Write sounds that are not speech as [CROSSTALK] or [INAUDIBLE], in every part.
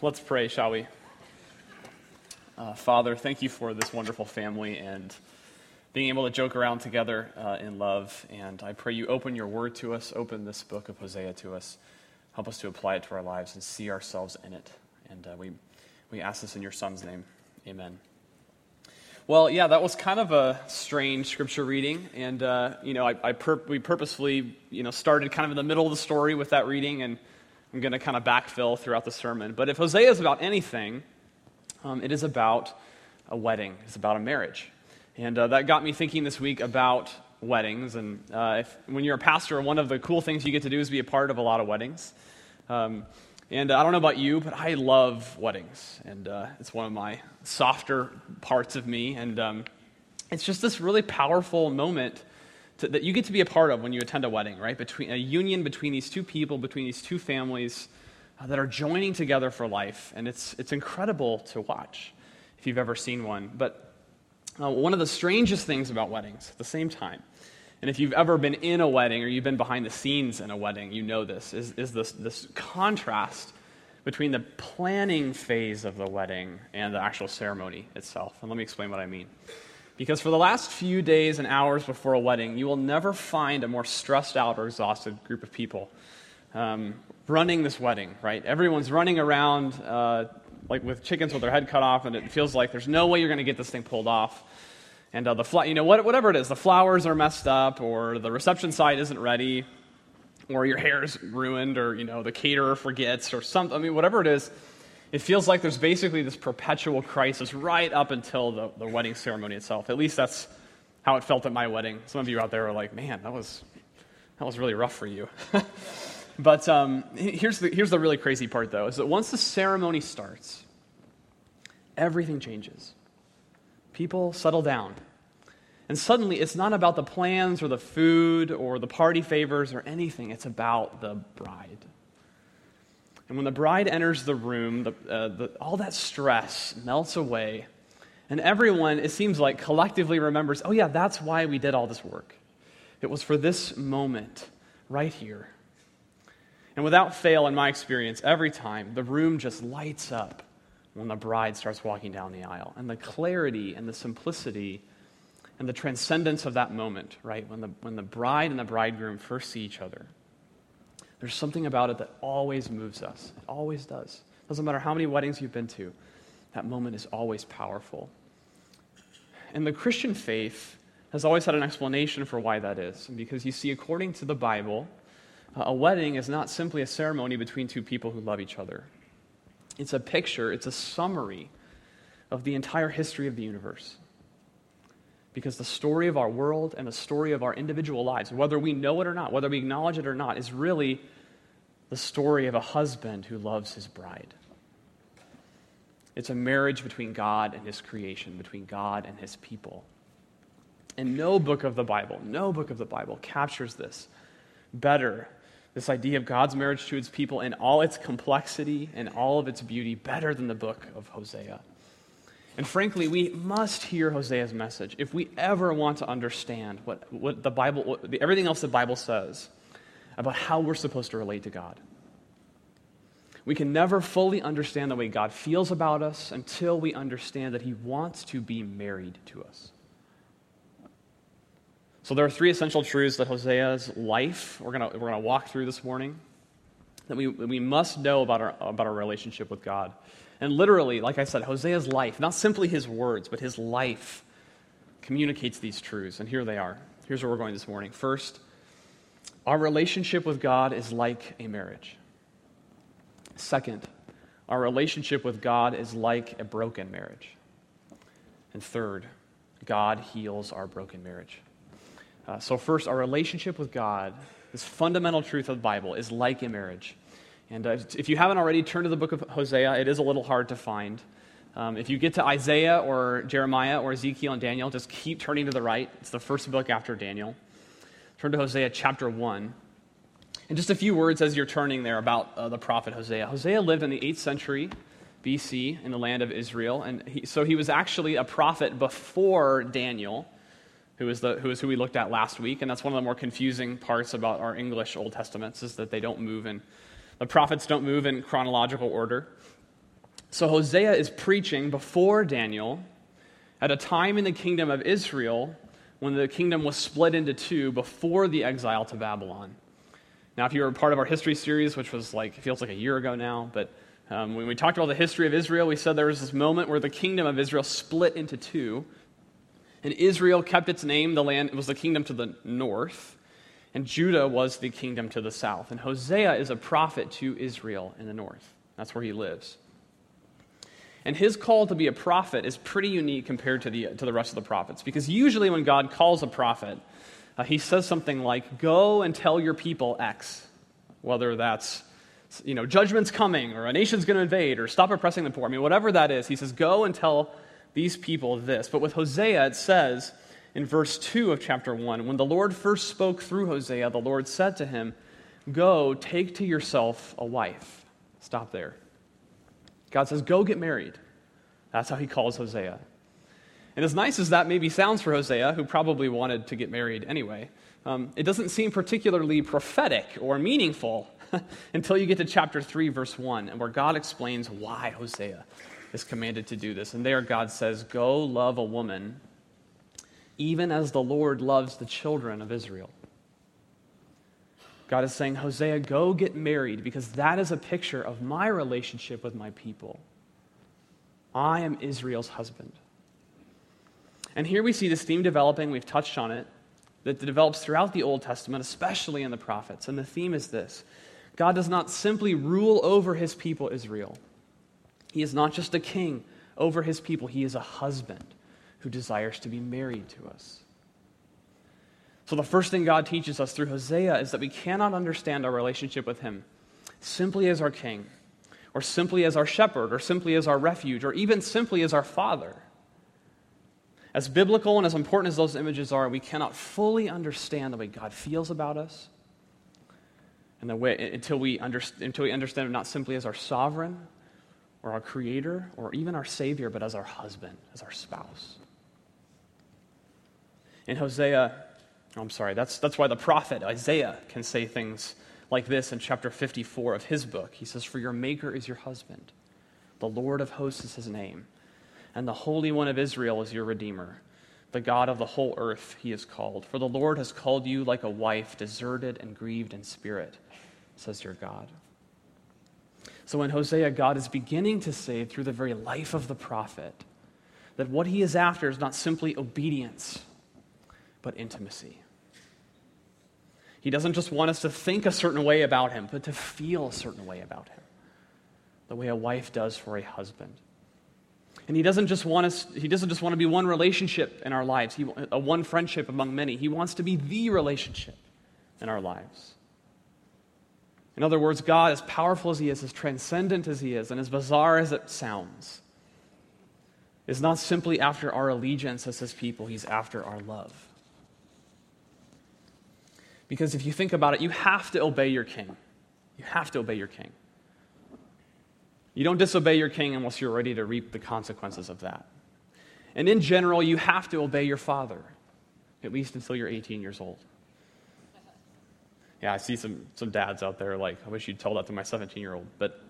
Let's pray, shall we? Uh, Father, thank you for this wonderful family and being able to joke around together uh, in love. And I pray you open your word to us, open this book of Hosea to us. Help us to apply it to our lives and see ourselves in it. And uh, we, we ask this in your Son's name. Amen. Well, yeah, that was kind of a strange scripture reading, and uh, you know, I, I pur- we purposefully, you know, started kind of in the middle of the story with that reading, and I'm going to kind of backfill throughout the sermon. But if Hosea is about anything, um, it is about a wedding. It's about a marriage, and uh, that got me thinking this week about weddings. And uh, if, when you're a pastor, one of the cool things you get to do is be a part of a lot of weddings. Um, and uh, I don't know about you, but I love weddings. And uh, it's one of my softer parts of me. And um, it's just this really powerful moment to, that you get to be a part of when you attend a wedding, right? Between, a union between these two people, between these two families uh, that are joining together for life. And it's, it's incredible to watch if you've ever seen one. But uh, one of the strangest things about weddings at the same time and if you've ever been in a wedding or you've been behind the scenes in a wedding, you know this, is, is this, this contrast between the planning phase of the wedding and the actual ceremony itself. And let me explain what I mean. Because for the last few days and hours before a wedding, you will never find a more stressed out or exhausted group of people um, running this wedding, right? Everyone's running around uh, like with chickens with their head cut off, and it feels like there's no way you're going to get this thing pulled off and uh, the fl- you know what, whatever it is, the flowers are messed up, or the reception site isn't ready, or your hair's ruined, or you know the caterer forgets, or something. I mean, whatever it is, it feels like there's basically this perpetual crisis right up until the, the wedding ceremony itself. At least that's how it felt at my wedding. Some of you out there are like, man, that was that was really rough for you. [LAUGHS] but um, here's the here's the really crazy part, though, is that once the ceremony starts, everything changes people settle down. And suddenly, it's not about the plans or the food or the party favors or anything, it's about the bride. And when the bride enters the room, the, uh, the, all that stress melts away. And everyone, it seems like, collectively remembers oh, yeah, that's why we did all this work. It was for this moment right here. And without fail, in my experience, every time the room just lights up when the bride starts walking down the aisle. And the clarity and the simplicity and the transcendence of that moment, right? When the, when the bride and the bridegroom first see each other. There's something about it that always moves us. It always does. Doesn't matter how many weddings you've been to, that moment is always powerful. And the Christian faith has always had an explanation for why that is. Because you see, according to the Bible, a wedding is not simply a ceremony between two people who love each other. It's a picture, it's a summary of the entire history of the universe. Because the story of our world and the story of our individual lives, whether we know it or not, whether we acknowledge it or not, is really the story of a husband who loves his bride. It's a marriage between God and his creation, between God and his people. And no book of the Bible, no book of the Bible captures this better this idea of God's marriage to its people in all its complexity and all of its beauty better than the book of Hosea. And frankly, we must hear Hosea's message if we ever want to understand what, what the Bible, what, everything else the Bible says about how we're supposed to relate to God. We can never fully understand the way God feels about us until we understand that He wants to be married to us. So there are three essential truths that Hosea's life we're going we're gonna walk through this morning that we, we must know about our, about our relationship with God. And literally, like I said, Hosea's life, not simply his words, but his life communicates these truths. And here they are. Here's where we're going this morning. First, our relationship with God is like a marriage. Second, our relationship with God is like a broken marriage. And third, God heals our broken marriage. Uh, so, first, our relationship with God, this fundamental truth of the Bible, is like a marriage. And uh, if you haven't already, turn to the book of Hosea. It is a little hard to find. Um, if you get to Isaiah or Jeremiah or Ezekiel and Daniel, just keep turning to the right. It's the first book after Daniel. Turn to Hosea chapter 1. And just a few words as you're turning there about uh, the prophet Hosea. Hosea lived in the 8th century BC in the land of Israel. And he, so he was actually a prophet before Daniel who is, the, who is who we looked at last week. And that's one of the more confusing parts about our English Old Testaments is that they don't move in, the prophets don't move in chronological order. So Hosea is preaching before Daniel at a time in the kingdom of Israel when the kingdom was split into two before the exile to Babylon. Now, if you were part of our history series, which was like, feels like a year ago now, but um, when we talked about the history of Israel, we said there was this moment where the kingdom of Israel split into two. And Israel kept its name, the land, it was the kingdom to the north, and Judah was the kingdom to the south. And Hosea is a prophet to Israel in the north. That's where he lives. And his call to be a prophet is pretty unique compared to the, to the rest of the prophets. Because usually when God calls a prophet, uh, he says something like, Go and tell your people X, whether that's you know, judgment's coming, or a nation's going to invade, or stop oppressing the poor. I mean, whatever that is, he says, Go and tell these people this. But with Hosea, it says in verse 2 of chapter 1 when the Lord first spoke through Hosea, the Lord said to him, Go, take to yourself a wife. Stop there. God says, Go get married. That's how he calls Hosea. And as nice as that maybe sounds for Hosea, who probably wanted to get married anyway, um, it doesn't seem particularly prophetic or meaningful [LAUGHS] until you get to chapter 3, verse 1, and where God explains why Hosea is commanded to do this. And there, God says, Go love a woman, even as the Lord loves the children of Israel. God is saying, Hosea, go get married because that is a picture of my relationship with my people. I am Israel's husband. And here we see this theme developing, we've touched on it, that develops throughout the Old Testament, especially in the prophets. And the theme is this God does not simply rule over his people, Israel. He is not just a king over his people, he is a husband who desires to be married to us. So, the first thing God teaches us through Hosea is that we cannot understand our relationship with him simply as our king, or simply as our shepherd, or simply as our refuge, or even simply as our father. As biblical and as important as those images are, we cannot fully understand the way God feels about us and the way, until, we under, until we understand him not simply as our sovereign or our creator or even our savior, but as our husband, as our spouse. In Hosea, oh, I'm sorry, that's, that's why the prophet Isaiah can say things like this in chapter 54 of his book. He says, For your maker is your husband, the Lord of hosts is his name, and the Holy One of Israel is your redeemer. The God of the whole earth he is called. For the Lord has called you like a wife, deserted and grieved in spirit says your God. So in Hosea, God is beginning to say through the very life of the prophet that what he is after is not simply obedience, but intimacy. He doesn't just want us to think a certain way about him, but to feel a certain way about him, the way a wife does for a husband. And he doesn't just want us, he doesn't just want to be one relationship in our lives, he, a one friendship among many. He wants to be the relationship in our lives. In other words, God, as powerful as He is, as transcendent as He is, and as bizarre as it sounds, is not simply after our allegiance as His people, He's after our love. Because if you think about it, you have to obey your king. You have to obey your king. You don't disobey your king unless you're ready to reap the consequences of that. And in general, you have to obey your father, at least until you're 18 years old. Yeah, I see some, some dads out there like, I wish you'd tell that to my 17 year old. But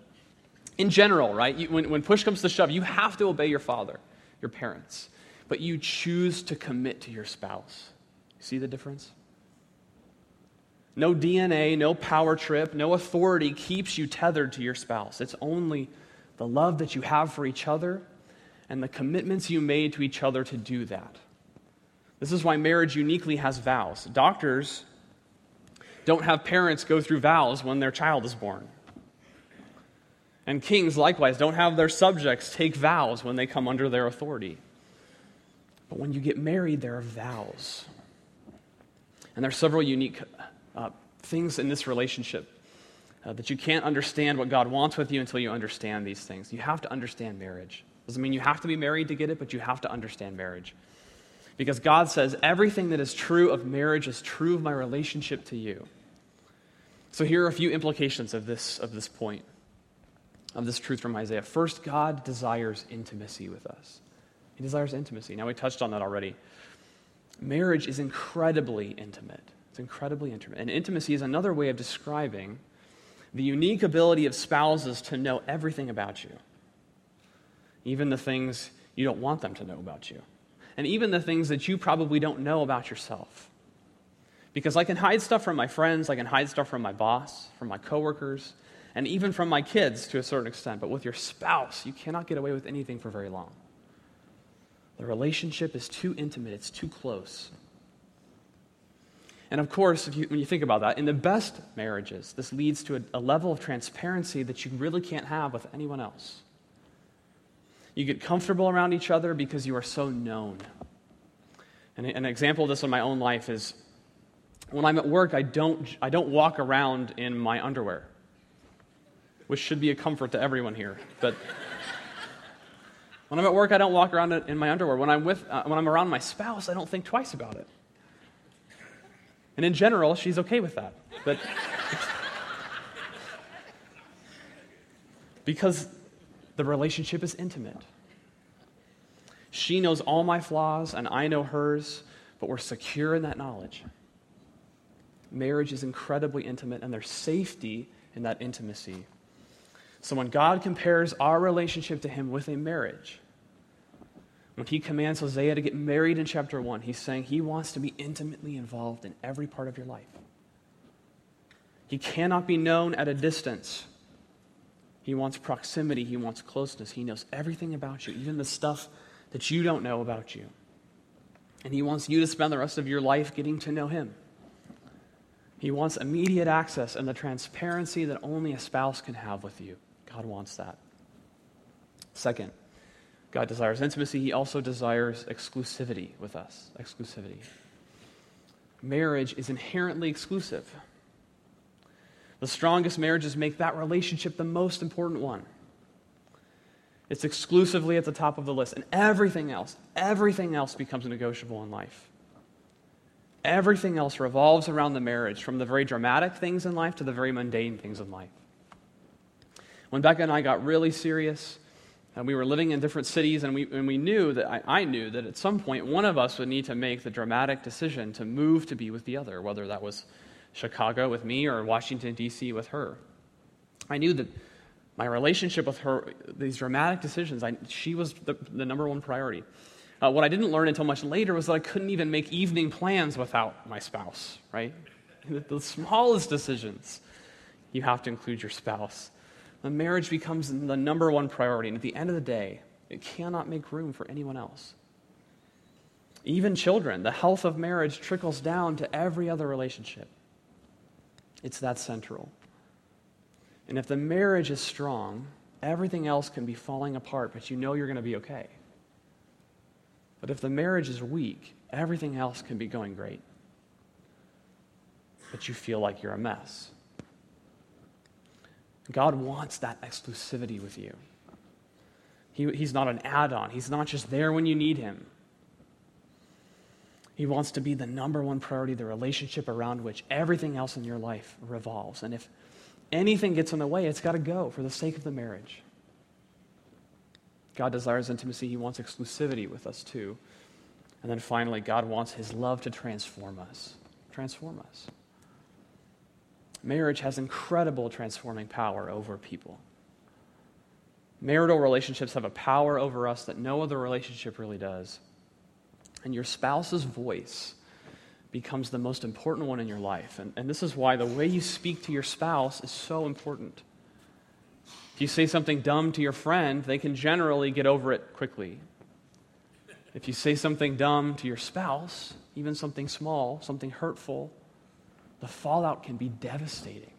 in general, right, you, when, when push comes to shove, you have to obey your father, your parents. But you choose to commit to your spouse. See the difference? No DNA, no power trip, no authority keeps you tethered to your spouse. It's only the love that you have for each other and the commitments you made to each other to do that. This is why marriage uniquely has vows. Doctors don't have parents go through vows when their child is born. And kings, likewise, don't have their subjects take vows when they come under their authority. But when you get married, there are vows. And there are several unique uh, things in this relationship uh, that you can't understand what God wants with you until you understand these things. You have to understand marriage. Doesn't mean you have to be married to get it, but you have to understand marriage. Because God says everything that is true of marriage is true of my relationship to you. So here are a few implications of this, of this point, of this truth from Isaiah. First, God desires intimacy with us. He desires intimacy. Now, we touched on that already. Marriage is incredibly intimate. It's incredibly intimate. And intimacy is another way of describing the unique ability of spouses to know everything about you. even the things you don't want them to know about you, and even the things that you probably don't know about yourself. Because I can hide stuff from my friends, I can hide stuff from my boss, from my coworkers, and even from my kids to a certain extent. But with your spouse, you cannot get away with anything for very long. The relationship is too intimate, it's too close. And of course, you, when you think about that, in the best marriages, this leads to a, a level of transparency that you really can't have with anyone else. You get comfortable around each other because you are so known. And an example of this in my own life is when I'm at work, I don't, I don't walk around in my underwear, which should be a comfort to everyone here. But [LAUGHS] when I'm at work, I don't walk around in my underwear. When I'm, with, uh, when I'm around my spouse, I don't think twice about it. And in general, she's okay with that. But because the relationship is intimate. She knows all my flaws, and I know hers, but we're secure in that knowledge. Marriage is incredibly intimate, and there's safety in that intimacy. So when God compares our relationship to Him with a marriage, when He commands Hosea to get married in chapter 1, He's saying He wants to be intimately involved in every part of your life. He cannot be known at a distance. He wants proximity, He wants closeness. He knows everything about you, even the stuff that you don't know about you. And He wants you to spend the rest of your life getting to know Him. He wants immediate access and the transparency that only a spouse can have with you. God wants that. Second, God desires intimacy. He also desires exclusivity with us. Exclusivity. Marriage is inherently exclusive. The strongest marriages make that relationship the most important one. It's exclusively at the top of the list, and everything else, everything else becomes negotiable in life. Everything else revolves around the marriage, from the very dramatic things in life to the very mundane things in life. When Becca and I got really serious, and we were living in different cities, and we, and we knew that I, I knew that at some point one of us would need to make the dramatic decision to move to be with the other, whether that was Chicago with me or Washington, D.C. with her. I knew that my relationship with her, these dramatic decisions, I, she was the, the number one priority. Uh, what I didn't learn until much later was that I couldn't even make evening plans without my spouse, right? The, [LAUGHS] the smallest decisions, you have to include your spouse. The marriage becomes the number one priority, and at the end of the day, it cannot make room for anyone else. Even children, the health of marriage trickles down to every other relationship. It's that central. And if the marriage is strong, everything else can be falling apart, but you know you're going to be okay. But if the marriage is weak, everything else can be going great. But you feel like you're a mess. God wants that exclusivity with you. He, he's not an add on, He's not just there when you need Him. He wants to be the number one priority, the relationship around which everything else in your life revolves. And if anything gets in the way, it's got to go for the sake of the marriage. God desires intimacy, He wants exclusivity with us too. And then finally, God wants His love to transform us. Transform us. Marriage has incredible transforming power over people. Marital relationships have a power over us that no other relationship really does. And your spouse's voice becomes the most important one in your life. And, and this is why the way you speak to your spouse is so important. If you say something dumb to your friend, they can generally get over it quickly. If you say something dumb to your spouse, even something small, something hurtful, the fallout can be devastating.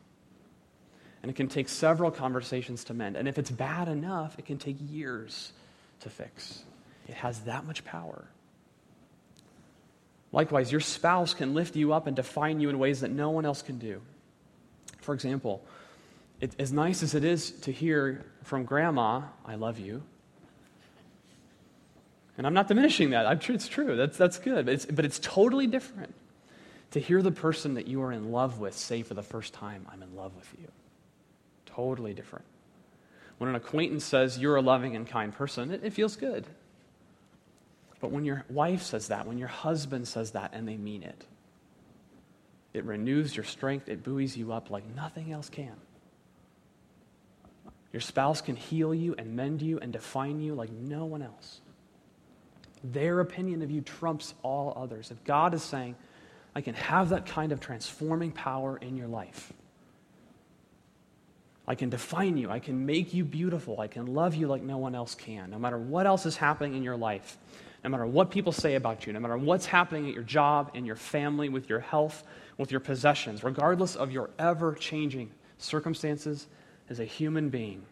And it can take several conversations to mend. And if it's bad enough, it can take years to fix. It has that much power. Likewise, your spouse can lift you up and define you in ways that no one else can do. For example, it, as nice as it is to hear from grandma, I love you. And I'm not diminishing that. I'm it's true. That's, that's good. But it's, but it's totally different to hear the person that you are in love with say for the first time, I'm in love with you. Totally different. When an acquaintance says you're a loving and kind person, it, it feels good. But when your wife says that, when your husband says that, and they mean it, it renews your strength, it buoys you up like nothing else can. Your spouse can heal you and mend you and define you like no one else. Their opinion of you trumps all others. If God is saying, I can have that kind of transforming power in your life, I can define you, I can make you beautiful, I can love you like no one else can, no matter what else is happening in your life, no matter what people say about you, no matter what's happening at your job, in your family, with your health, with your possessions, regardless of your ever changing circumstances as a human being,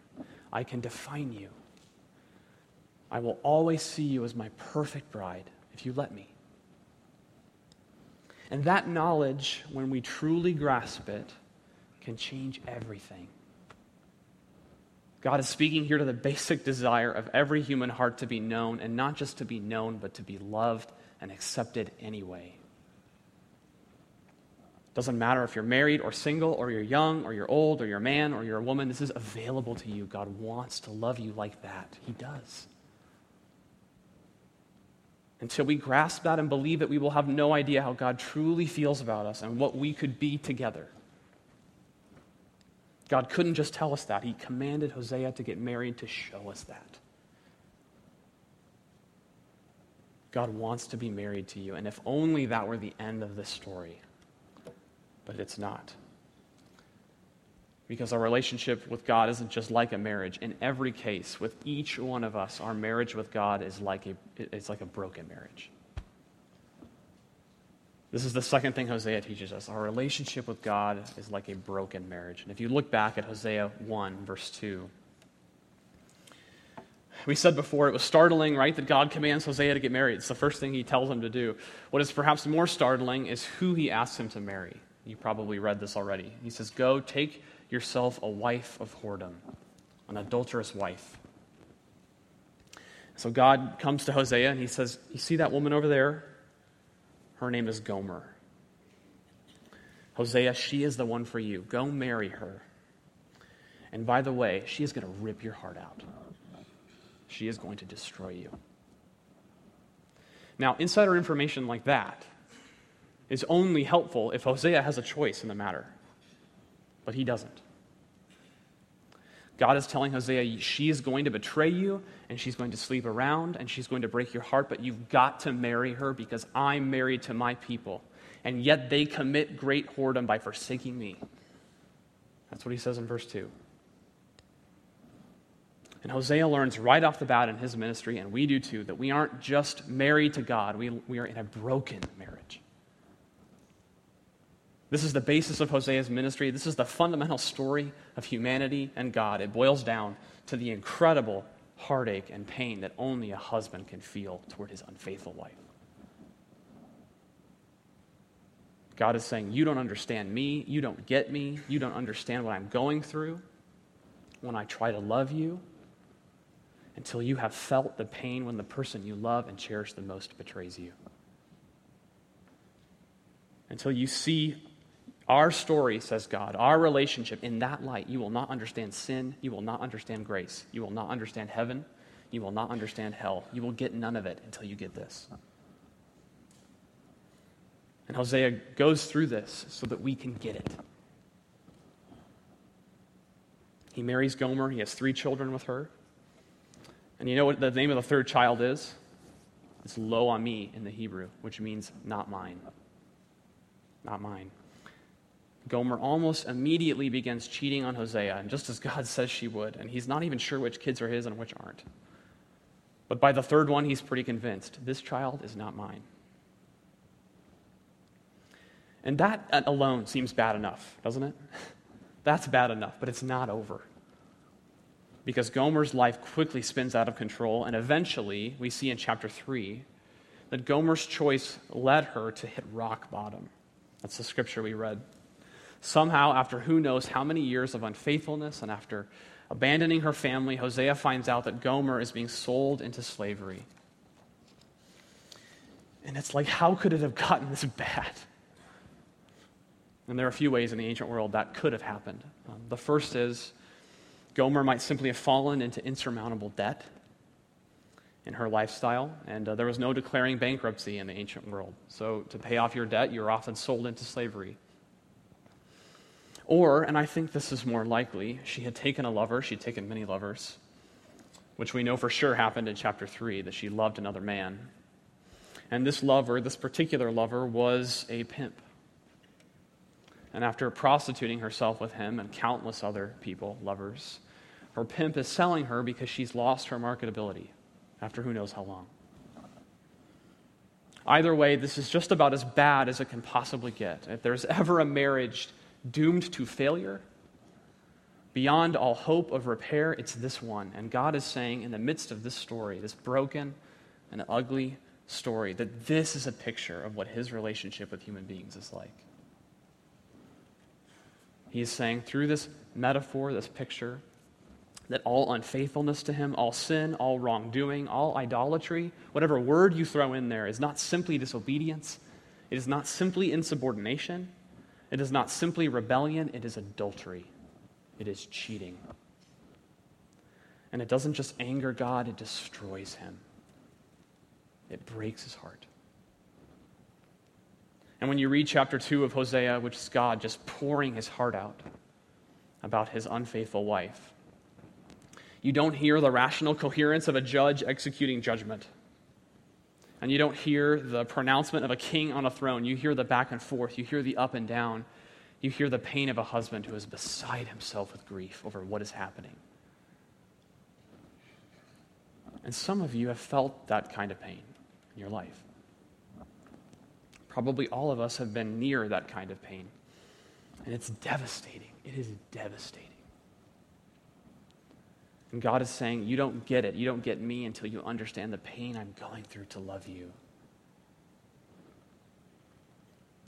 I can define you. I will always see you as my perfect bride if you let me. And that knowledge, when we truly grasp it, can change everything. God is speaking here to the basic desire of every human heart to be known, and not just to be known, but to be loved and accepted anyway. Doesn't matter if you're married or single, or you're young, or you're old, or you're a man, or you're a woman, this is available to you. God wants to love you like that. He does. Until we grasp that and believe it, we will have no idea how God truly feels about us and what we could be together. God couldn't just tell us that, He commanded Hosea to get married to show us that. God wants to be married to you, and if only that were the end of this story. But it's not. Because our relationship with God isn't just like a marriage. In every case, with each one of us, our marriage with God is like a, it's like a broken marriage. This is the second thing Hosea teaches us. Our relationship with God is like a broken marriage. And if you look back at Hosea 1, verse 2, we said before it was startling, right, that God commands Hosea to get married. It's the first thing he tells him to do. What is perhaps more startling is who he asks him to marry. You probably read this already. He says, Go, take yourself a wife of whoredom, an adulterous wife. So God comes to Hosea and he says, You see that woman over there? Her name is Gomer. Hosea, she is the one for you. Go marry her. And by the way, she is going to rip your heart out. She is going to destroy you. Now, insider information like that is only helpful if Hosea has a choice in the matter but he doesn't. God is telling Hosea, she is going to betray you, and she's going to sleep around, and she's going to break your heart, but you've got to marry her because I'm married to my people. And yet they commit great whoredom by forsaking me. That's what he says in verse 2. And Hosea learns right off the bat in his ministry, and we do too, that we aren't just married to God, we, we are in a broken marriage. This is the basis of Hosea's ministry. This is the fundamental story of humanity and God. It boils down to the incredible heartache and pain that only a husband can feel toward his unfaithful wife. God is saying, You don't understand me. You don't get me. You don't understand what I'm going through when I try to love you until you have felt the pain when the person you love and cherish the most betrays you. Until you see our story, says God, our relationship, in that light, you will not understand sin. You will not understand grace. You will not understand heaven. You will not understand hell. You will get none of it until you get this. And Hosea goes through this so that we can get it. He marries Gomer. He has three children with her. And you know what the name of the third child is? It's Lo Ami in the Hebrew, which means not mine. Not mine. Gomer almost immediately begins cheating on Hosea, and just as God [LAUGHS] says she would, and he's not even sure which kids are his and which aren't. But by the third one, he's pretty convinced this child is not mine. And that alone seems bad enough, doesn't it? [LAUGHS] That's bad enough, but it's not over. Because Gomer's life quickly spins out of control, and eventually, we see in chapter 3 that Gomer's choice led her to hit rock bottom. That's the scripture we read. Somehow, after who knows how many years of unfaithfulness and after abandoning her family, Hosea finds out that Gomer is being sold into slavery. And it's like, how could it have gotten this bad? And there are a few ways in the ancient world that could have happened. Um, the first is Gomer might simply have fallen into insurmountable debt in her lifestyle, and uh, there was no declaring bankruptcy in the ancient world. So, to pay off your debt, you were often sold into slavery. Or, and I think this is more likely, she had taken a lover, she'd taken many lovers, which we know for sure happened in chapter 3, that she loved another man. And this lover, this particular lover, was a pimp. And after prostituting herself with him and countless other people, lovers, her pimp is selling her because she's lost her marketability after who knows how long. Either way, this is just about as bad as it can possibly get. If there's ever a marriage doomed to failure, beyond all hope of repair, it's this one. And God is saying, in the midst of this story, this broken and ugly story, that this is a picture of what his relationship with human beings is like. He's saying through this metaphor, this picture, that all unfaithfulness to him, all sin, all wrongdoing, all idolatry, whatever word you throw in there, is not simply disobedience. It is not simply insubordination. It is not simply rebellion. It is adultery. It is cheating. And it doesn't just anger God, it destroys him. It breaks his heart. And when you read chapter 2 of Hosea, which is God just pouring his heart out about his unfaithful wife, you don't hear the rational coherence of a judge executing judgment. And you don't hear the pronouncement of a king on a throne. You hear the back and forth. You hear the up and down. You hear the pain of a husband who is beside himself with grief over what is happening. And some of you have felt that kind of pain in your life. Probably all of us have been near that kind of pain. And it's devastating. It is devastating. And God is saying, You don't get it. You don't get me until you understand the pain I'm going through to love you.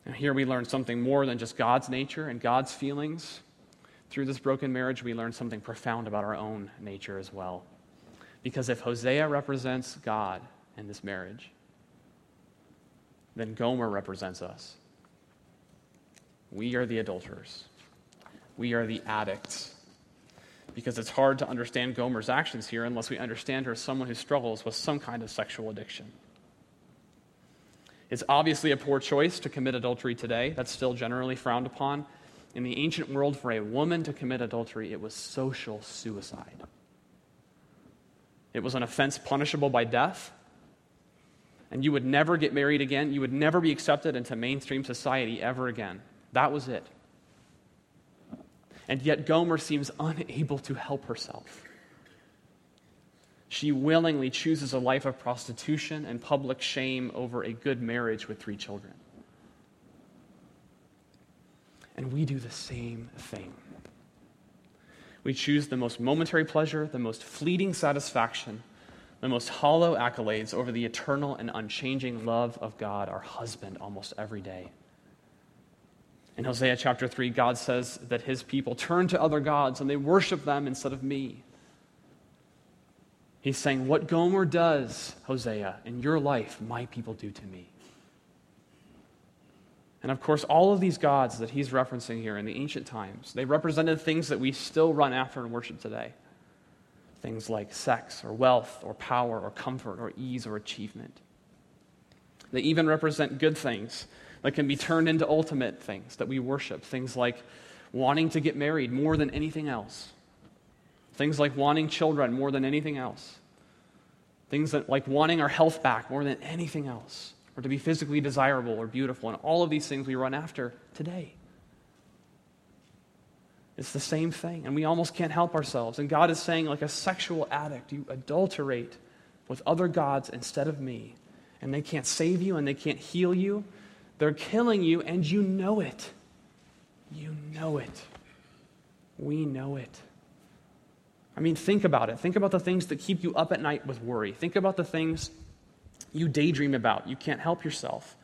And here we learn something more than just God's nature and God's feelings. Through this broken marriage, we learn something profound about our own nature as well. Because if Hosea represents God in this marriage, then Gomer represents us. We are the adulterers, we are the addicts because it's hard to understand Gomer's actions here unless we understand her as someone who struggles with some kind of sexual addiction. It's obviously a poor choice to commit adultery today. That's still generally frowned upon. In the ancient world, for a woman to commit adultery, it was social suicide. It was an offense punishable by death, and you would never get married again. You would never be accepted into mainstream society ever again. That was it. And yet, Gomer seems unable to help herself. She willingly chooses a life of prostitution and public shame over a good marriage with three children. And we do the same thing. We choose the most momentary pleasure, the most fleeting satisfaction, the most hollow accolades over the eternal and unchanging love of God, our husband, almost every day. In Hosea chapter 3, God says that his people turn to other gods and they worship them instead of me. He's saying, What Gomer does, Hosea, in your life, my people do to me. And of course, all of these gods that he's referencing here in the ancient times, they represented things that we still run after and worship today. Things like sex or wealth or power or comfort or ease or achievement. They even represent good things that can be turned into ultimate things that we worship. Things like wanting to get married more than anything else, things like wanting children more than anything else, things that, like wanting our health back more than anything else, or to be physically desirable or beautiful. And all of these things we run after today. It's the same thing, and we almost can't help ourselves. And God is saying, like a sexual addict, you adulterate with other gods instead of me. And they can't save you and they can't heal you they're killing you, and you know it. You know it. We know it. I mean, think about it. Think about the things that keep you up at night with worry. Think about the things you daydream about. You can't help yourself.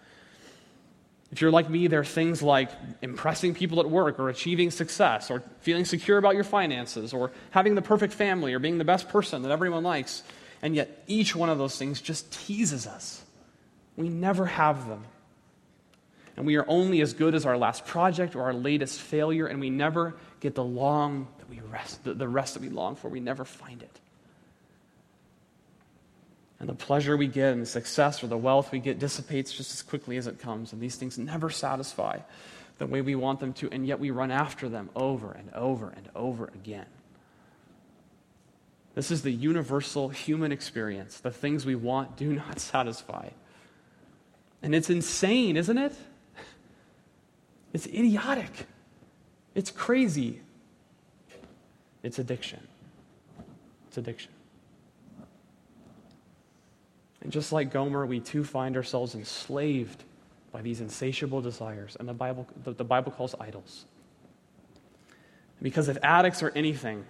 If you're like me, there are things like impressing people at work or achieving success or feeling secure about your finances or having the perfect family or being the best person that everyone likes. And yet, each one of those things just teases us. We never have them and we are only as good as our last project or our latest failure, and we never get the long that we rest, the, rest that we long for. We never find it. And the pleasure we get and the success or the wealth we get dissipates just as quickly as it comes, and these things never satisfy. the way we want them to, and yet we run after them over and over and over again. This is the universal human experience. The things we want do not [LAUGHS] satisfy. And it's insane, isn't it? It's idiotic. It's crazy. It's addiction. It's addiction. And just like Gomer, we too find ourselves enslaved by these insatiable desires, and the Bible, the, the Bible calls idols. Because if addicts are anything,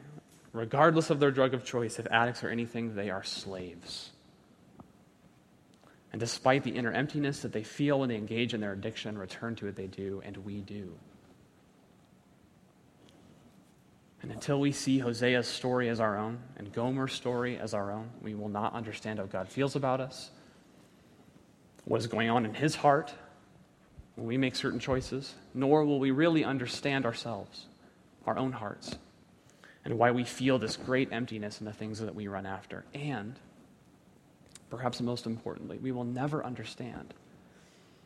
regardless of their drug of choice, if addicts are anything, they are slaves. And despite the inner emptiness that they feel when they engage in their addiction, return to it they do, and we do. And until we see Hosea's story as our own and Gomer's story as our own, we will not understand how God feels about us, what is going on in his heart when we make certain choices, nor will we really understand ourselves, our own hearts, and why we feel this great emptiness in the things that we run after. And, perhaps most importantly, we will never understand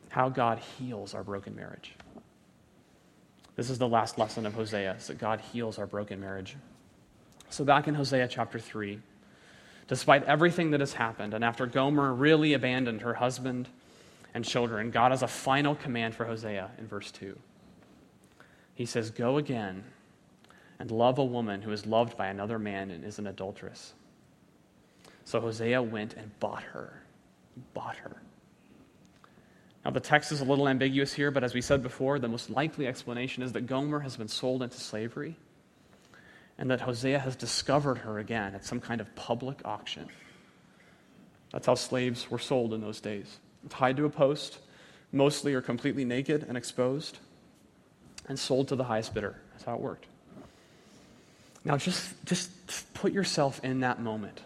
how God heals our broken marriage. This is the last lesson of Hosea, is that God heals our broken marriage. So, back in Hosea chapter 3, despite everything that has happened, and after Gomer really abandoned her husband and children, God has a final command for Hosea in verse 2. He says, Go again and love a woman who is loved by another man and is an adulteress. So Hosea went and bought her. Bought her. Now, the text is a little ambiguous here, but as we said before, the most likely explanation is that Gomer has been sold into slavery and that Hosea has discovered her again at some kind of public auction. That's how slaves were sold in those days tied to a post, mostly or completely naked and exposed, and sold to the highest bidder. That's how it worked. Now, just, just put yourself in that moment.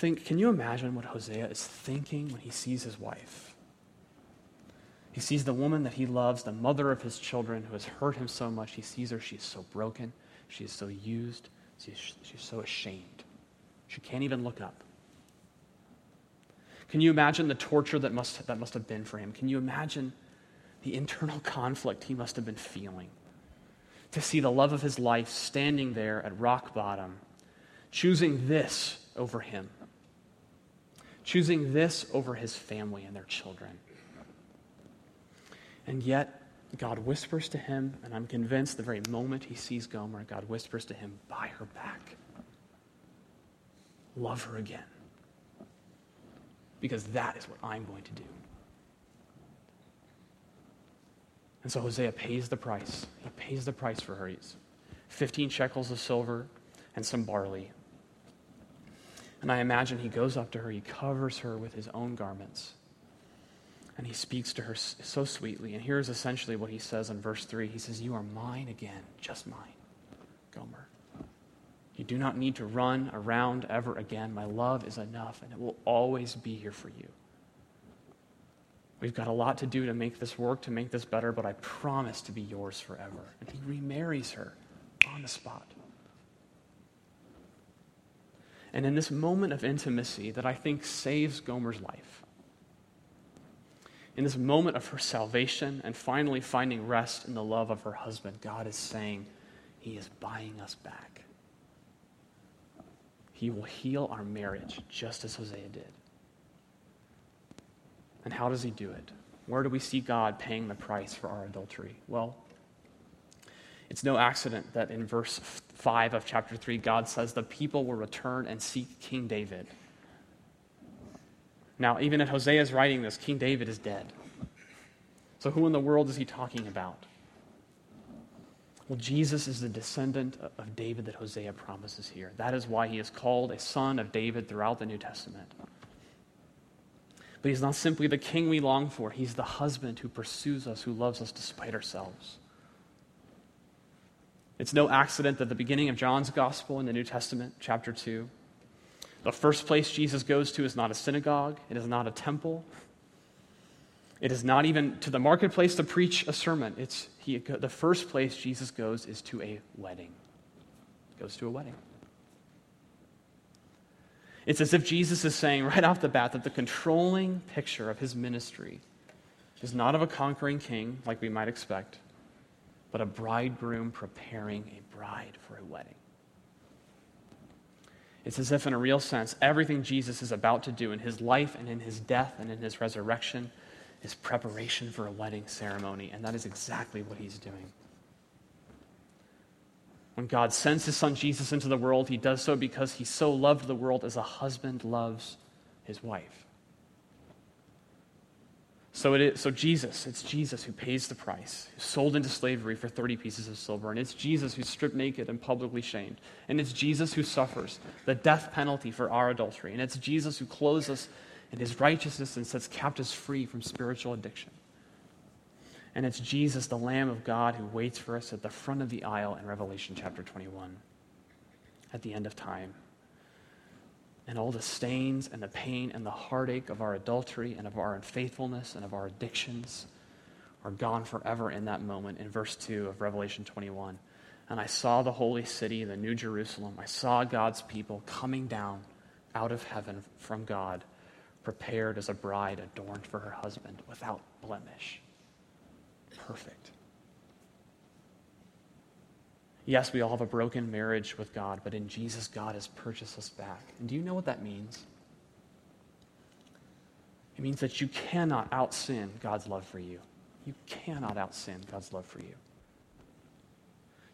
Think, can you imagine what Hosea is thinking when he sees his wife? He sees the woman that he loves, the mother of his children, who has hurt him so much. He sees her. She is so broken. She is so used. She is, she's so ashamed. She can't even look up. Can you imagine the torture that must, that must have been for him? Can you imagine the internal conflict he must have been feeling? To see the love of his life standing there at rock bottom, choosing this over him choosing this over his family and their children. And yet, God whispers to him, and I'm convinced the very moment he sees Gomer, God whispers to him, Buy her back. Love her again. Because that is what I'm going to do. And so Hosea pays the price. He pays the price for her. He's 15 shekels of silver and some barley. And I imagine he goes up to her, he covers her with his own garments, and he speaks to her so sweetly. And here's essentially what he says in verse 3 He says, You are mine again, just mine, Gomer. You do not need to run around ever again. My love is enough, and it will always be here for you. We've got a lot to do to make this work, to make this better, but I promise to be yours forever. And he remarries her on the spot. And in this moment of intimacy that I think saves Gomer's life, in this moment of her salvation and finally finding rest in the love of her husband, God is saying, He is buying us back. He will heal our marriage just as Hosea did. And how does He do it? Where do we see God paying the price for our adultery? Well, it's no accident that in verse 5 of chapter 3, God says the people will return and seek King David. Now, even at Hosea's writing this, King David is dead. So, who in the world is he talking about? Well, Jesus is the descendant of David that Hosea promises here. That is why he is called a son of David throughout the New Testament. But he's not simply the king we long for, he's the husband who pursues us, who loves us despite ourselves. It's no accident that the beginning of John's gospel in the New Testament, chapter 2, the first place Jesus goes to is not a synagogue, it is not a temple. It is not even to the marketplace to preach a sermon. It's he, the first place Jesus goes is to a wedding. He goes to a wedding. It's as if Jesus is saying right off the bat that the controlling picture of his ministry is not of a conquering king, like we might expect, but a bridegroom preparing a bride for a wedding. It's as if, in a real sense, everything Jesus is about to do in his life and in his death and in his resurrection is preparation for a wedding ceremony, and that is exactly what he's doing. When God sends his son Jesus into the world, he does so because he so loved the world as a husband loves his wife. So, it is, so Jesus, it's Jesus who pays the price, sold into slavery for 30 pieces of silver. And it's Jesus who's stripped naked and publicly shamed. And it's Jesus who suffers the death penalty for our adultery. And it's Jesus who clothes us in his righteousness and sets captives free from spiritual addiction. And it's Jesus, the Lamb of God, who waits for us at the front of the aisle in Revelation chapter 21 at the end of time and all the stains and the pain and the heartache of our adultery and of our unfaithfulness and of our addictions are gone forever in that moment in verse 2 of Revelation 21. And I saw the holy city, the new Jerusalem. I saw God's people coming down out of heaven from God, prepared as a bride adorned for her husband without blemish. Perfect. Yes, we all have a broken marriage with God, but in Jesus, God has purchased us back. And do you know what that means? It means that you cannot out sin God's love for you. You cannot out sin God's love for you.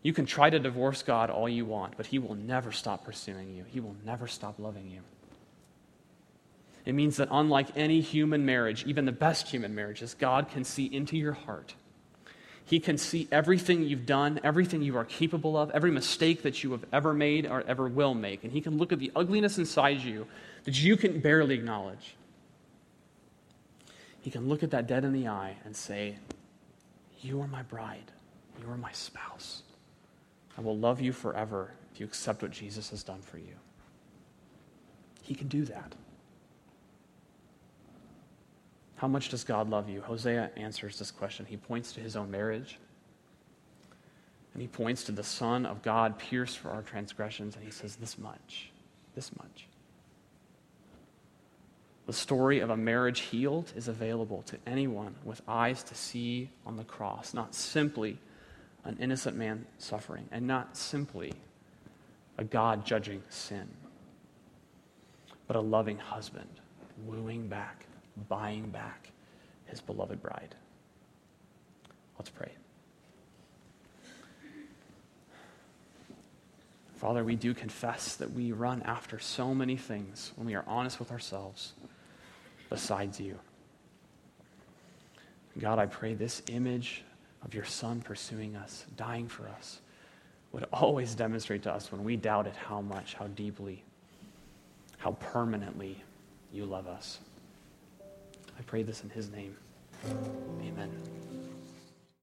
You can try to divorce God all you want, but He will never stop pursuing you. He will never stop loving you. It means that unlike any human marriage, even the best human marriages, God can see into your heart he can see everything you've done, everything you are capable of, every mistake that you have ever made or ever will make. And He can look at the ugliness inside you that you can barely acknowledge. He can look at that dead in the eye and say, You are my bride. You are my spouse. I will love you forever if you accept what Jesus has done for you. He can do that. How much does God love you? Hosea answers this question. He points to his own marriage, and he points to the Son of God pierced for our transgressions, and he says, This much, this much. The story of a marriage healed is available to anyone with eyes to see on the cross, not simply an innocent man suffering, and not simply a God judging sin, but a loving husband wooing back buying back his beloved bride. Let's pray. Father, we do confess that we run after so many things when we are honest with ourselves besides you. God, I pray this image of your Son pursuing us, dying for us, would always demonstrate to us when we doubted how much, how deeply, how permanently you love us. I pray this in his name. Amen.